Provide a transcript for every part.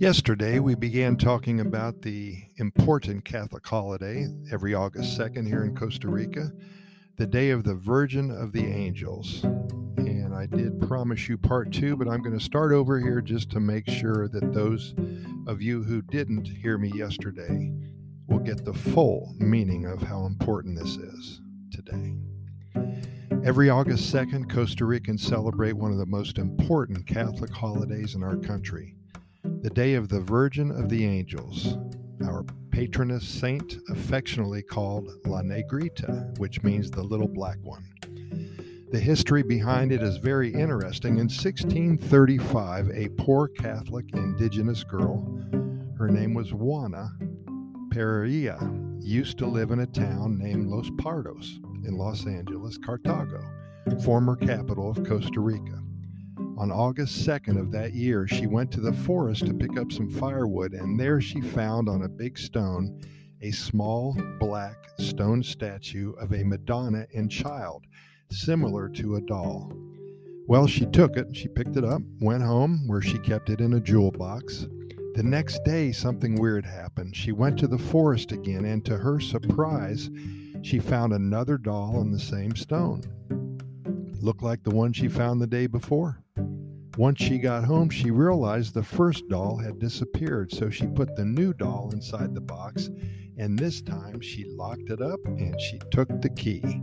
Yesterday, we began talking about the important Catholic holiday every August 2nd here in Costa Rica, the Day of the Virgin of the Angels. And I did promise you part two, but I'm going to start over here just to make sure that those of you who didn't hear me yesterday will get the full meaning of how important this is today. Every August 2nd, Costa Ricans celebrate one of the most important Catholic holidays in our country the Day of the Virgin of the Angels, our patroness saint, affectionately called La Negrita, which means the little black one. The history behind it is very interesting. In 1635, a poor Catholic indigenous girl, her name was Juana Pereira, used to live in a town named Los Pardos in Los Angeles, Cartago, former capital of Costa Rica. On August 2nd of that year, she went to the forest to pick up some firewood, and there she found on a big stone a small black stone statue of a Madonna and child, similar to a doll. Well, she took it, she picked it up, went home where she kept it in a jewel box. The next day, something weird happened. She went to the forest again, and to her surprise, she found another doll on the same stone. Looked like the one she found the day before. Once she got home, she realized the first doll had disappeared, so she put the new doll inside the box, and this time she locked it up and she took the key.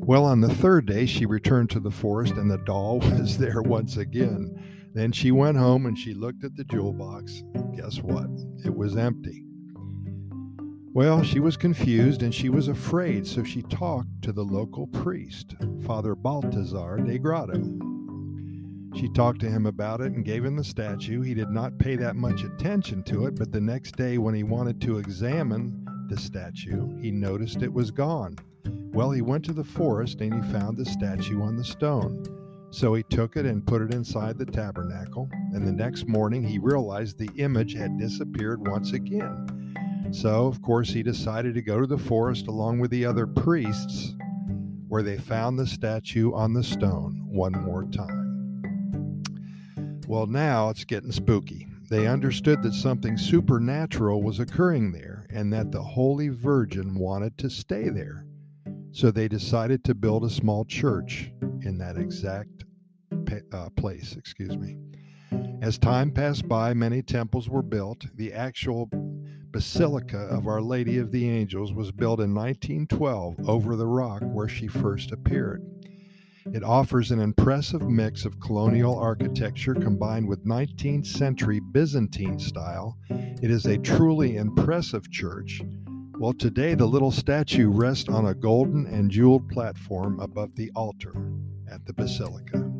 Well, on the third day, she returned to the forest and the doll was there once again. Then she went home and she looked at the jewel box. Guess what? It was empty. Well, she was confused and she was afraid, so she talked to the local priest, Father Baltazar de Grado. She talked to him about it and gave him the statue. He did not pay that much attention to it, but the next day, when he wanted to examine the statue, he noticed it was gone. Well, he went to the forest and he found the statue on the stone. So he took it and put it inside the tabernacle, and the next morning he realized the image had disappeared once again. So, of course, he decided to go to the forest along with the other priests, where they found the statue on the stone one more time. Well, now it's getting spooky. They understood that something supernatural was occurring there and that the Holy Virgin wanted to stay there. So they decided to build a small church in that exact uh, place, excuse me. As time passed by, many temples were built. The actual Basilica of Our Lady of the Angels was built in 1912 over the rock where she first appeared. It offers an impressive mix of colonial architecture combined with 19th century Byzantine style. It is a truly impressive church. Well, today the little statue rests on a golden and jeweled platform above the altar at the basilica.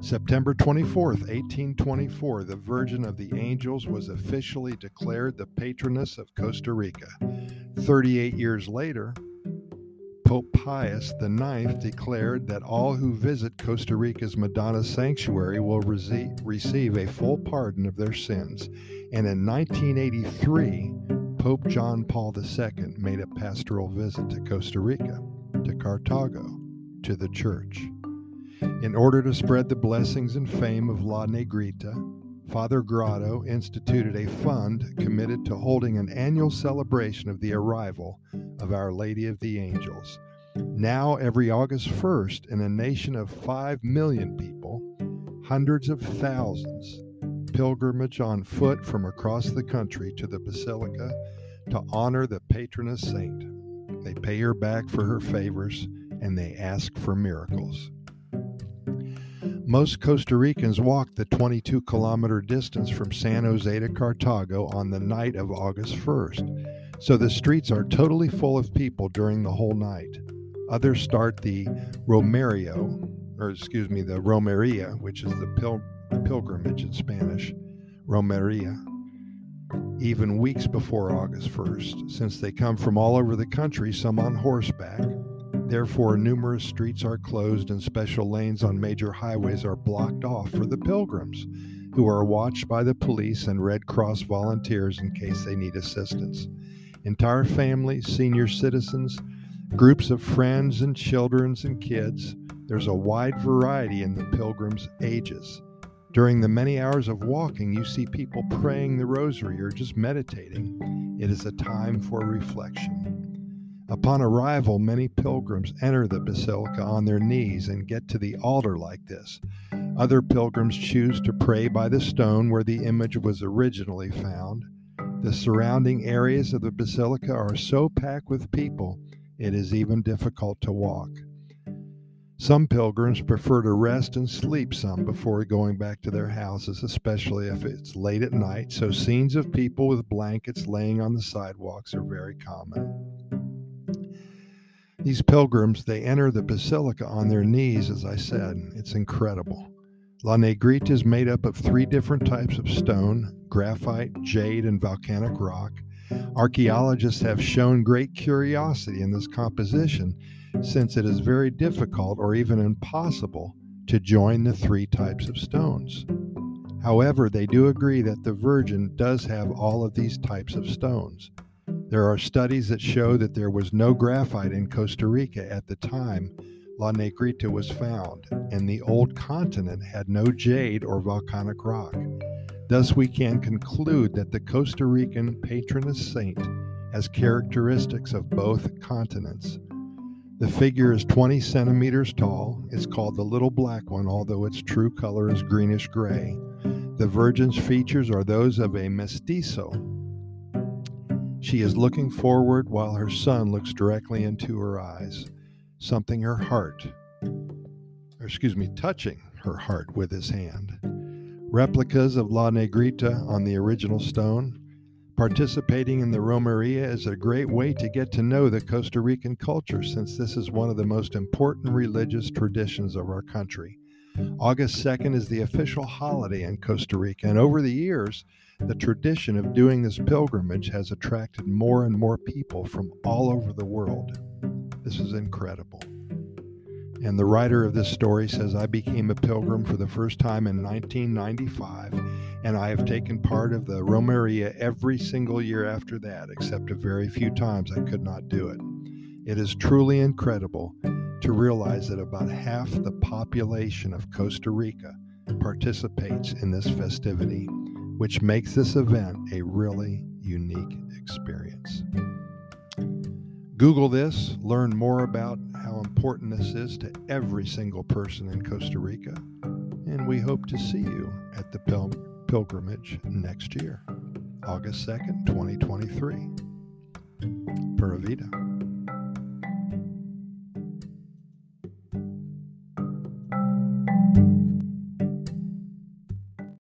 September 24th, 1824, the Virgin of the Angels was officially declared the patroness of Costa Rica. 38 years later, Pope Pius IX declared that all who visit Costa Rica's Madonna Sanctuary will receive a full pardon of their sins. And in 1983, Pope John Paul II made a pastoral visit to Costa Rica, to Cartago, to the church. In order to spread the blessings and fame of La Negrita, Father Grado instituted a fund committed to holding an annual celebration of the arrival of Our Lady of the Angels. Now, every August 1st, in a nation of 5 million people, hundreds of thousands pilgrimage on foot from across the country to the Basilica to honor the patroness saint. They pay her back for her favors and they ask for miracles. Most Costa Ricans walk the 22 kilometer distance from San Jose to Cartago on the night of August 1st, so the streets are totally full of people during the whole night. Others start the Romerio, or excuse me, the Romeria, which is the pil- pilgrimage in Spanish, Romeria, even weeks before August 1st, since they come from all over the country, some on horseback, Therefore, numerous streets are closed and special lanes on major highways are blocked off for the pilgrims, who are watched by the police and Red Cross volunteers in case they need assistance. Entire families, senior citizens, groups of friends and children and kids. There's a wide variety in the pilgrims' ages. During the many hours of walking, you see people praying the rosary or just meditating. It is a time for reflection. Upon arrival, many pilgrims enter the basilica on their knees and get to the altar like this. Other pilgrims choose to pray by the stone where the image was originally found. The surrounding areas of the basilica are so packed with people, it is even difficult to walk. Some pilgrims prefer to rest and sleep some before going back to their houses, especially if it's late at night, so scenes of people with blankets laying on the sidewalks are very common. These pilgrims, they enter the basilica on their knees, as I said. It's incredible. La Negrita is made up of three different types of stone graphite, jade, and volcanic rock. Archaeologists have shown great curiosity in this composition since it is very difficult or even impossible to join the three types of stones. However, they do agree that the Virgin does have all of these types of stones. There are studies that show that there was no graphite in Costa Rica at the time La Negrita was found, and the old continent had no jade or volcanic rock. Thus, we can conclude that the Costa Rican patroness saint has characteristics of both continents. The figure is 20 centimeters tall. It's called the Little Black One, although its true color is greenish gray. The Virgin's features are those of a mestizo. She is looking forward while her son looks directly into her eyes, something her heart, or excuse me, touching her heart with his hand. Replicas of La Negrita on the original stone Participating in the Romeria is a great way to get to know the Costa Rican culture since this is one of the most important religious traditions of our country. August 2nd is the official holiday in Costa Rica, and over the years, the tradition of doing this pilgrimage has attracted more and more people from all over the world. This is incredible. And the writer of this story says, I became a pilgrim for the first time in 1995, and I have taken part of the Romeria every single year after that, except a very few times I could not do it. It is truly incredible to realize that about half the population of Costa Rica participates in this festivity, which makes this event a really unique experience. Google this, learn more about how important this is to every single person in Costa Rica, and we hope to see you at the pil- pilgrimage next year, August 2nd, 2023. Pura Vida.